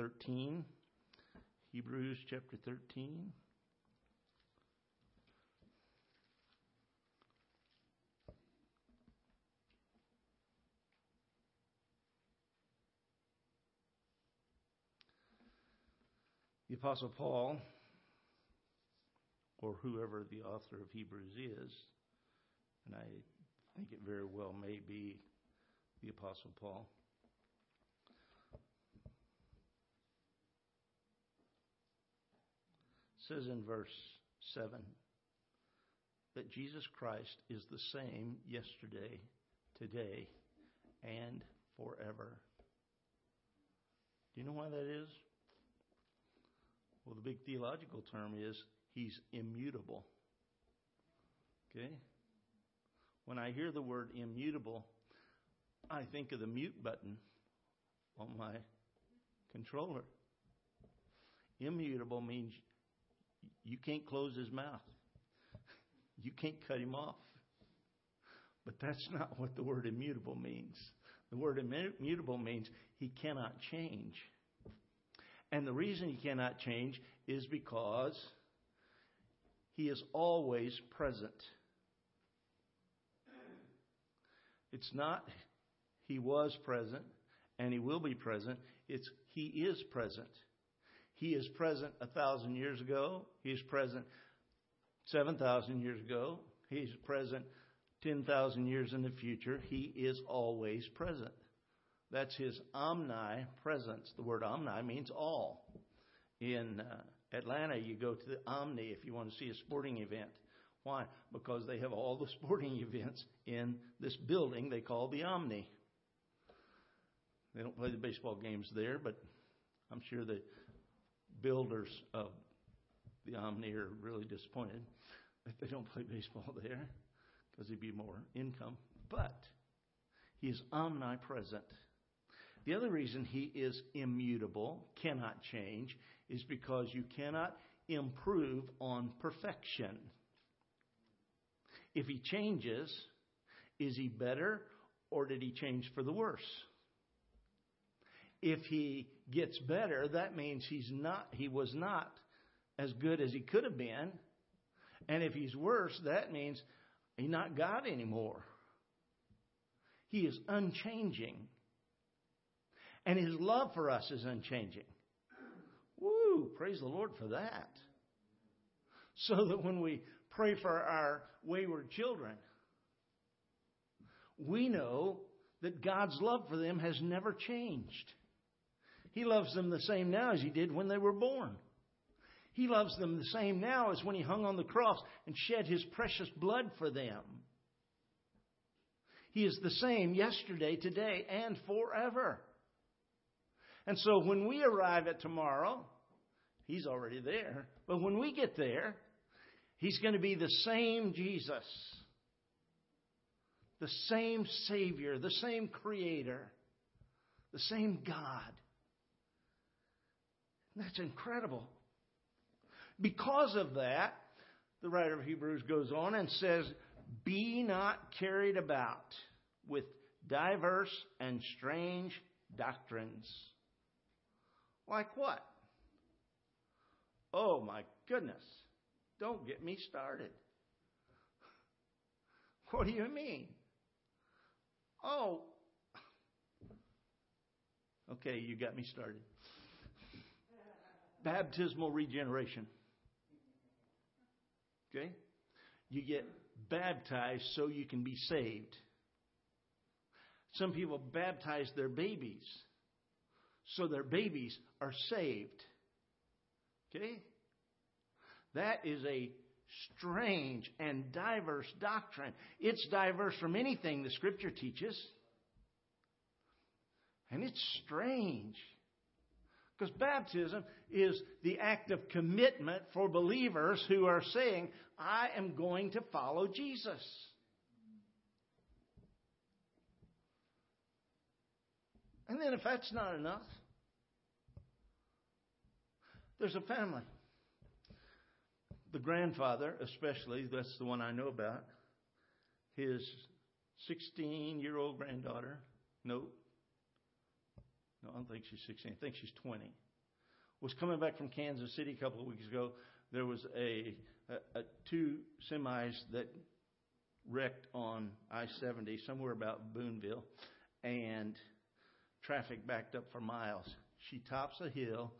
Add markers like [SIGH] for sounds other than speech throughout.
13. Hebrews chapter 13. The Apostle Paul, or whoever the author of Hebrews is, and I think it very well may be the Apostle Paul. Says in verse 7 that Jesus Christ is the same yesterday, today, and forever. Do you know why that is? Well, the big theological term is he's immutable. Okay? When I hear the word immutable, I think of the mute button on my controller. Immutable means you can't close his mouth. You can't cut him off. But that's [LAUGHS] not what the word immutable means. The word immutable means he cannot change. And the reason he cannot change is because he is always present. It's not he was present and he will be present. It's he is present. He is present a thousand years ago. He is present 7,000 years ago. He's present 10,000 years in the future. He is always present. That's his omnipresence. The word omni means all. In uh, Atlanta, you go to the Omni if you want to see a sporting event. Why? Because they have all the [LAUGHS] sporting events in this building they call the Omni. They don't play the baseball games there, but I'm sure the builders of the Omni are really disappointed that they don't play baseball there because there'd be more income. But he is omnipresent. The other reason he is immutable, cannot change, is because you cannot improve on perfection. If he changes, is he better or did he change for the worse? If he gets better, that means he's not he was not as good as he could have been. And if he's worse, that means he's not God anymore. He is unchanging. And his love for us is unchanging. Woo! Praise the Lord for that. So that when we pray for our wayward children, we know that God's love for them has never changed. He loves them the same now as He did when they were born. He loves them the same now as when He hung on the cross and shed His precious blood for them. He is the same yesterday, today, and forever. And so when we arrive at tomorrow, He's already there. But when we get there, He's going to be the same Jesus, the same Savior, the same Creator, the same God. That's incredible. Because of that, the writer of Hebrews goes on and says, Be not carried about with diverse and strange doctrines. Like what? Oh my goodness. Don't get me started. [LAUGHS] What do you mean? Oh, [LAUGHS] okay, you got me started baptismal regeneration. Okay? You get baptized so you can be saved. Some people baptize their babies so their babies are saved. Okay? That is a strange and diverse doctrine. It's diverse from anything the Scripture teaches. And it's strange. Because baptism is the act of commitment for believers who are saying, I am going to follow Jesus. And then, if that's not enough, there's a family. The grandfather, especially, that's the one I know about, his 16 year old granddaughter, no, No, I don't think she's 16. I think she's 20. Was coming back from Kansas City a couple of weeks ago. There was a, a, a two semis that wrecked on I-70 somewhere about Boonville, and traffic backed up for miles. She tops a hill,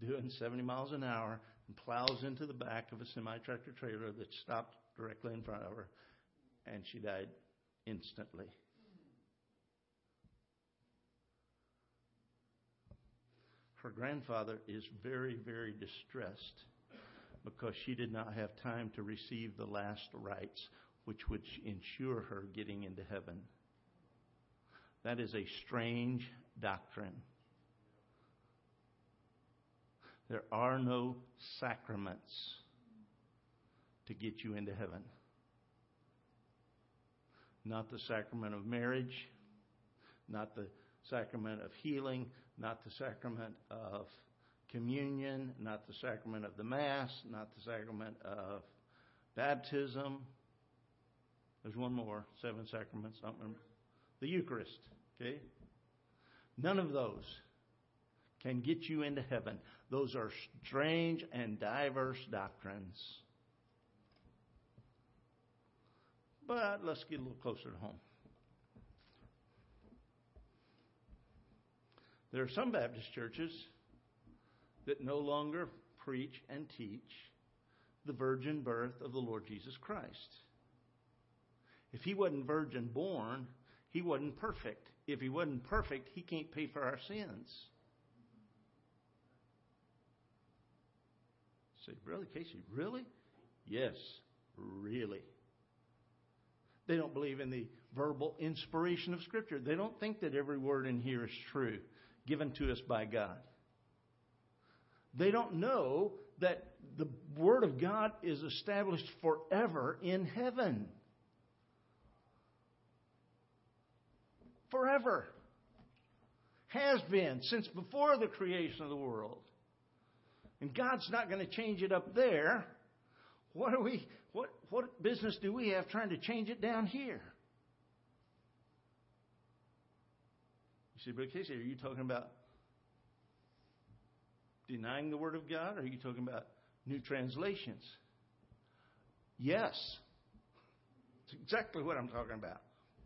doing 70 miles an hour, and plows into the back of a semi tractor trailer that stopped directly in front of her, and she died instantly. Her grandfather is very, very distressed because she did not have time to receive the last rites which would ensure her getting into heaven. That is a strange doctrine. There are no sacraments to get you into heaven. Not the sacrament of marriage, not the sacrament of healing, not the sacrament of communion, not the sacrament of the Mass, not the sacrament of baptism. There's one more, seven sacraments, I don't remember. The Eucharist, okay? None of those can get you into heaven. Those are strange and diverse doctrines. But let's get a little closer to home. There are some Baptist churches that no longer preach and teach the virgin birth of the Lord Jesus Christ. If he wasn't virgin born, he wasn't perfect. If he wasn't perfect, he can't pay for our sins. Say, Brother Casey, really? Yes, really. They don't believe in the verbal inspiration of Scripture. They don't think that every word in here is true, given to us by God. They don't know that the Word of God is established forever in heaven. Forever. Has been since before the creation of the world. And God's not going to change it up there. What are we what what business do we have trying to change it down here? See, Brother Casey, are you talking about denying the Word of God, or are you talking about new translations? Yes. It's exactly what I'm talking about.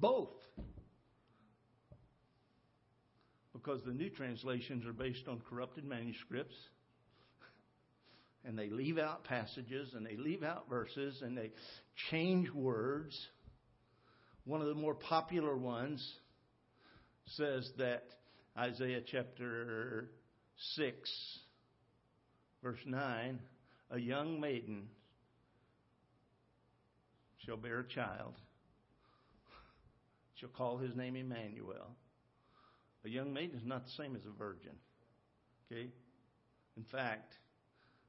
Both. Because the new translations are based on corrupted manuscripts, and they leave out passages, and they leave out verses, and they change words. One of the more popular ones says that Isaiah chapter 6 verse 9, a young maiden shall bear a child. Shall call his name Emmanuel. A young maiden is not the same as a virgin. Okay? In fact,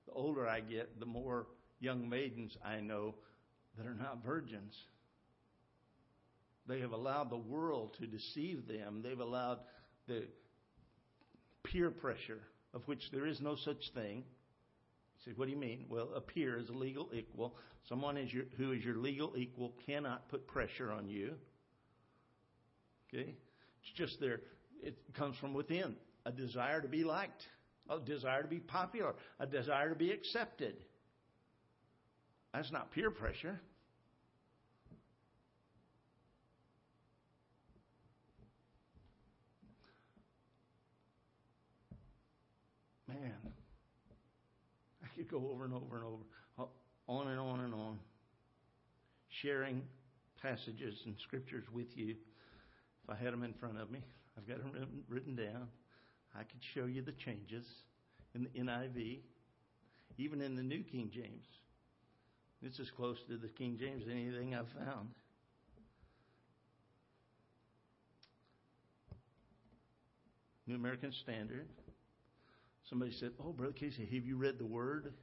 the older I get, the more young maidens I know that are not virgins. They have allowed the world to deceive them. They've allowed the peer pressure, of which there is no such thing, say, what do you mean? Well, a peer is a legal equal. Someone is your, who is your legal equal cannot put pressure on you. Okay? It's just there. It comes from within. A desire to be liked, a desire to be popular, a desire to be accepted. That's not peer pressure. Man, [LAUGHS] could go over and over and over, uh, on and on and on, sharing passages and scriptures with you. If I had them in front of me, I've got them written, written down. I could show you the changes in the NIV, even in the New King James. It's as close to the King James as anything I've found. New American Standard. Somebody said, Oh, Brother Casey, have you read the Word?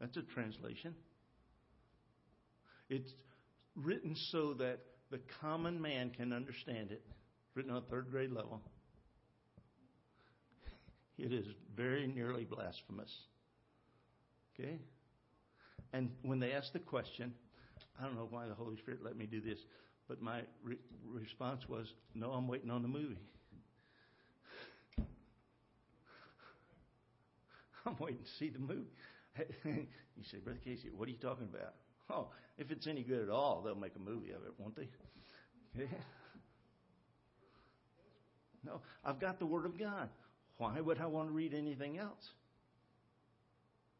That's a translation. It's written so that the common man can understand it. Written on a third grade level. It is very nearly blasphemous. Okay? And when they asked the question, I don't know why the Holy Spirit let me do this, but my re- response was, No, I'm waiting on the movie. I'm waiting to see the movie. [LAUGHS] you say, Brother Casey, what are you talking about? Oh, if it's any good at all, they'll make a movie of it, won't they? Yeah. No, I've got the Word of God. Why would I want to read anything else?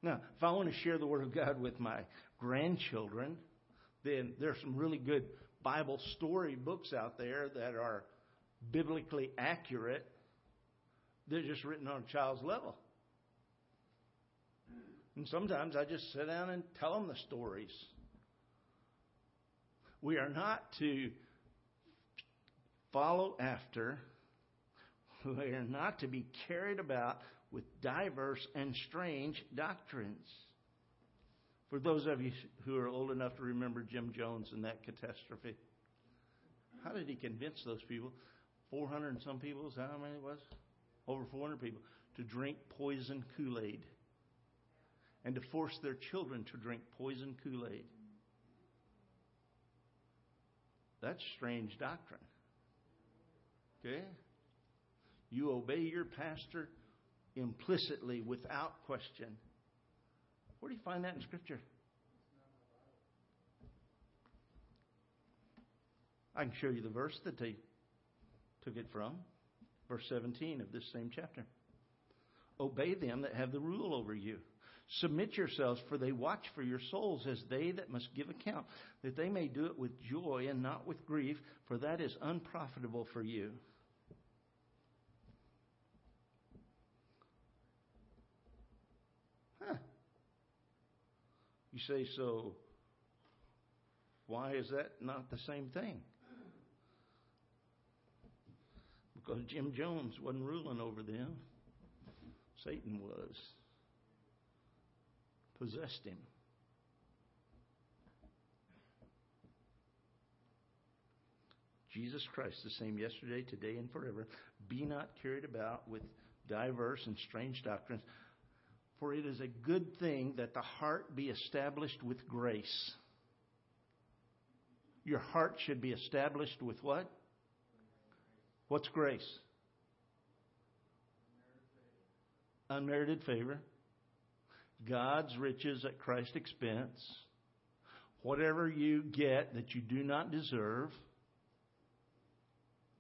Now, if I want to share the Word of God with my grandchildren, then there's some really good Bible story books out there that are biblically accurate. They're just written on a child's level. And sometimes I just sit down and tell them the stories. We are not to follow after, we are not to be carried about with diverse and strange doctrines. For those of you who are old enough to remember Jim Jones and that catastrophe, how did he convince those people? 400 and some people, is that how many it was? Over 400 people, to drink poison Kool Aid and to force their children to drink poison Kool Aid. That's strange doctrine. Okay? You obey your pastor implicitly without question. Where do you find that in Scripture? I can show you the verse that they took it from. Verse 17 of this same chapter. Obey them that have the rule over you. Submit yourselves, for they watch for your souls as they that must give account, that they may do it with joy and not with grief, for that is unprofitable for you. Huh. You say, so why is that not the same thing? Because Jim Jones wasn't ruling over them, Satan was. Possessed him. Jesus Christ, the same yesterday, today, and forever. Be not carried about with diverse and strange doctrines, for it is a good thing that the heart be established with grace. Your heart should be established with what? What's grace? Unmerited favor. God's riches at Christ's expense. Whatever you get that you do not deserve.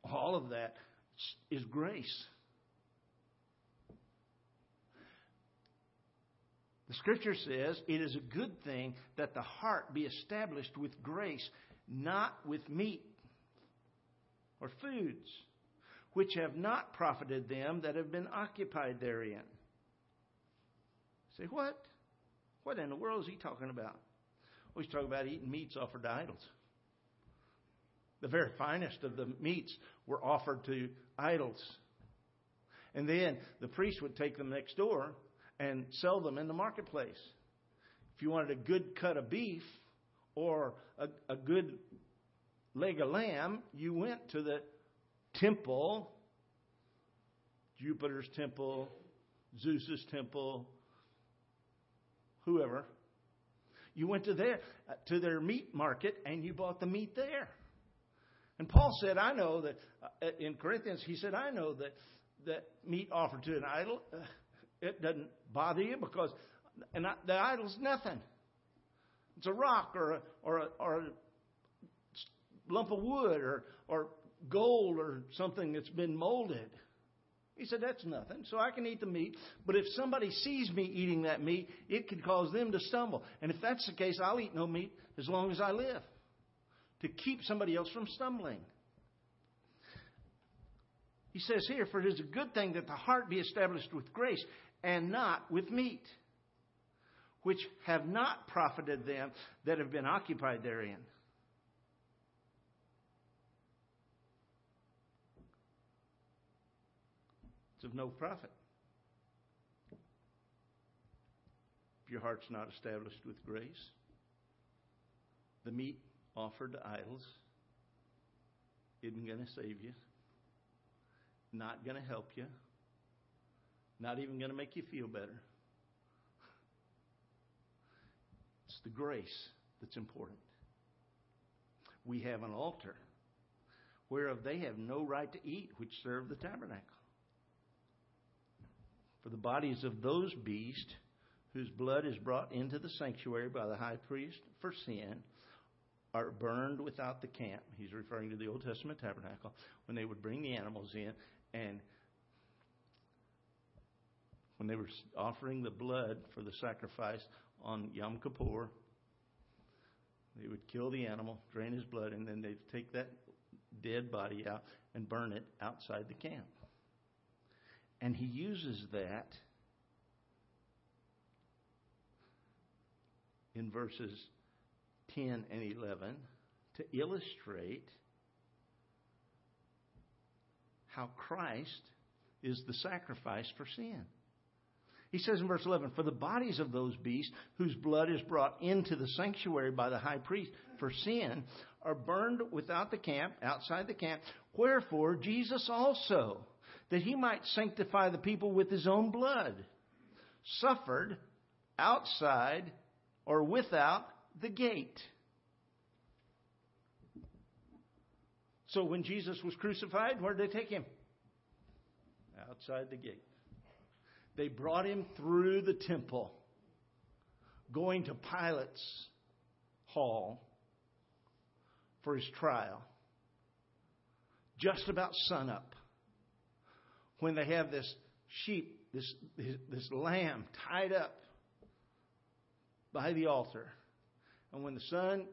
All of that is grace. The scripture says it is a good thing that the heart be established with grace, not with meat or foods which have not profited them that have been occupied therein. Say, what? What in the world is he talking about? Well, he's talking about eating meats offered to idols. The very finest of the meats were offered to idols. And then the priest would take them next door and sell them in the marketplace. If you wanted a good cut of beef or a, a good leg of lamb, you went to the temple, Jupiter's temple, Zeus's temple, whoever. You went to their to their meat market and you bought the meat there. And Paul said, "I know that uh, in Corinthians, he said, I know that that meat offered to an idol, uh, it doesn't bother you because and I, the idol's nothing. It's a rock or a, or a, or a lump of wood or or gold or something that's been molded. He said, That's nothing. So I can eat the meat. But if somebody sees me eating that meat, it could cause them to stumble. And if that's the case, I'll eat no meat as long as I live to keep somebody else from stumbling. He says here, For it is a good thing that the heart be established with grace and not with meat, which have not profited them that have been occupied therein. It's of no profit. If your heart's not established with grace, the meat offered to idols isn't going to save you, not going to help you, not even going to make you feel better. It's the grace that's important. We have an altar whereof they have no right to eat, which serve the tabernacle. For the bodies of those beasts whose blood is brought into the sanctuary by the high priest for sin are burned without the camp. He's referring to the Old Testament tabernacle when they would bring the animals in and when they were offering the blood for the sacrifice on Yom Kippur, they would kill the animal, drain his blood, and then they'd take that dead body out and burn it outside the camp. And he uses that in verses 10 and 11 to illustrate how Christ is the sacrifice for sin. He says in verse 11, For the bodies of those beasts whose blood is brought into the sanctuary by the high priest for sin are burned without the camp, outside the camp. Wherefore, Jesus also, that he might sanctify the people with his own blood, suffered outside or without the gate. So when Jesus was crucified, where did they take him? Outside the gate. They brought him through the temple, going to Pilate's hall for his trial. Just about sunup, when they have this sheep, this, this lamb tied up by the altar. And when the sun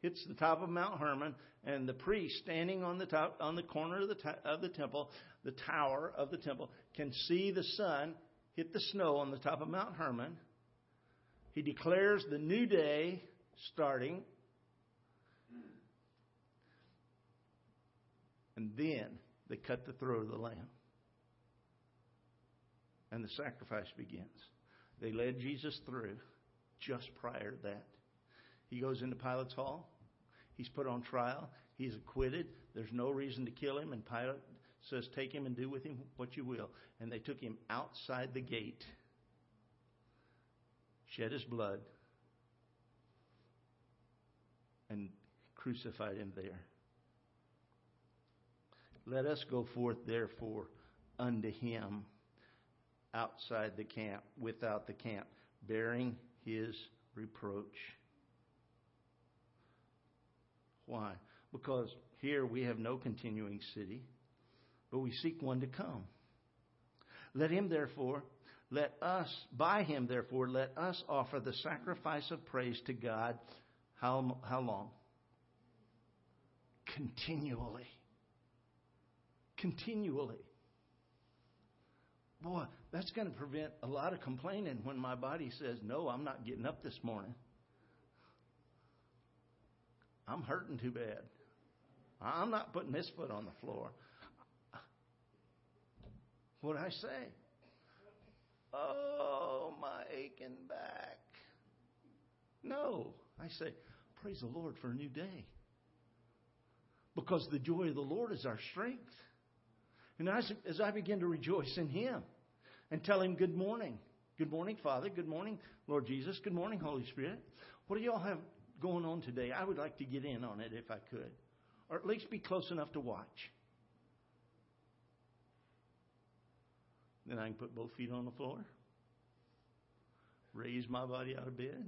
hits the top of Mount Hermon, and the priest standing on the top, on the corner of the, of the temple, the tower of the temple, can see the sun hit the snow on the top of Mount Hermon. He declares the new day starting. And then they cut the throat of the lamb. And the sacrifice begins. They led Jesus through just prior to that. He goes into Pilate's hall. He's put on trial. He's acquitted. There's no reason to kill him. And Pilate says, Take him and do with him what you will. And they took him outside the gate, shed his blood, and crucified him there. Let us go forth, therefore, unto him outside the camp, without the camp, bearing his reproach. Why? Because here we have no continuing city but we seek one to come. Let him therefore, let us, by him therefore, let us offer the sacrifice of praise to God. How, how long? Continually. Continually. Boy, that's going to prevent a lot of complaining when my body says, No, I'm not getting up this morning. I'm hurting too bad. I'm not putting this foot on the floor. What I say? Oh, my aching back. No. I say, praise the Lord for a new day. Because the joy of the Lord is our strength. And as, as I begin to rejoice in Him and tell Him, Good morning. Good morning, Father. Good morning, Lord Jesus. Good morning, Holy Spirit. What do y'all have going on today? I would like to get in on it if I could, or at least be close enough to watch. Then I can put both feet on the floor, raise my body out of bed.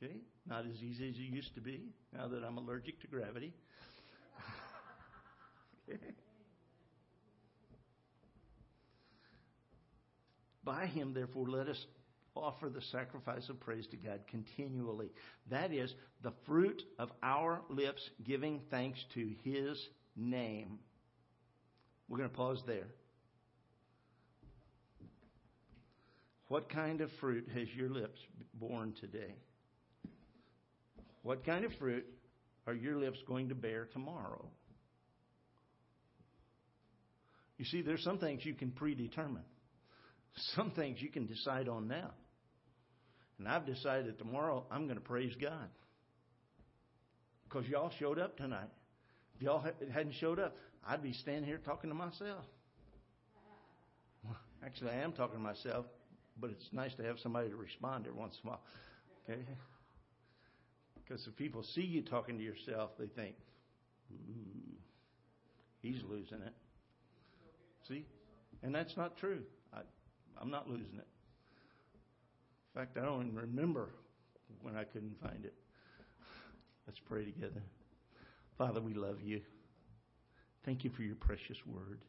Okay? Not as easy as it used to be now that I'm allergic to gravity. [LAUGHS] By him, therefore, let us offer the sacrifice of praise to God continually. That is, the fruit of our lips giving thanks to his name. We're going to pause there. What kind of fruit has your lips borne today? What kind of fruit are your lips going to bear tomorrow? You see, there's some things you can predetermine. Some things you can decide on now. And I've decided that tomorrow I'm going to praise God. Because y'all showed up tonight. If y'all hadn't showed up, I'd be standing here talking to myself. [LAUGHS] Actually, I am talking to myself but it's nice to have somebody to respond every once in a while. Okay? Because if people see you talking to yourself, they think, ooh, he's losing it. See? And that's not true. I, I'm not losing it. In fact, I don't even remember when I couldn't find it. Let's pray together. Father, we love you. Thank you for your precious word.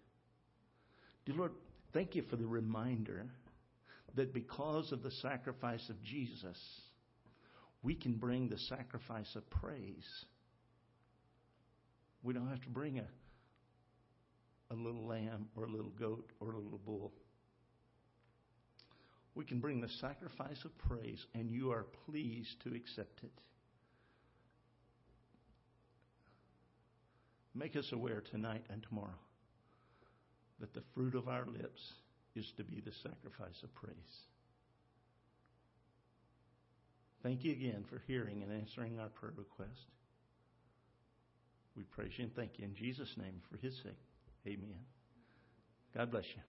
Dear Lord, thank you for the reminder that because of the sacrifice of Jesus, we can bring the sacrifice of praise. We don't have to bring a, a little lamb or a little goat or a little bull. We can bring the sacrifice of praise, and you are pleased to accept it. Make us aware tonight and tomorrow that the fruit of our lips is to be the sacrifice of praise. Thank you again for hearing and answering our prayer request. We praise you and thank you in Jesus' name for his sake. Amen. God bless you.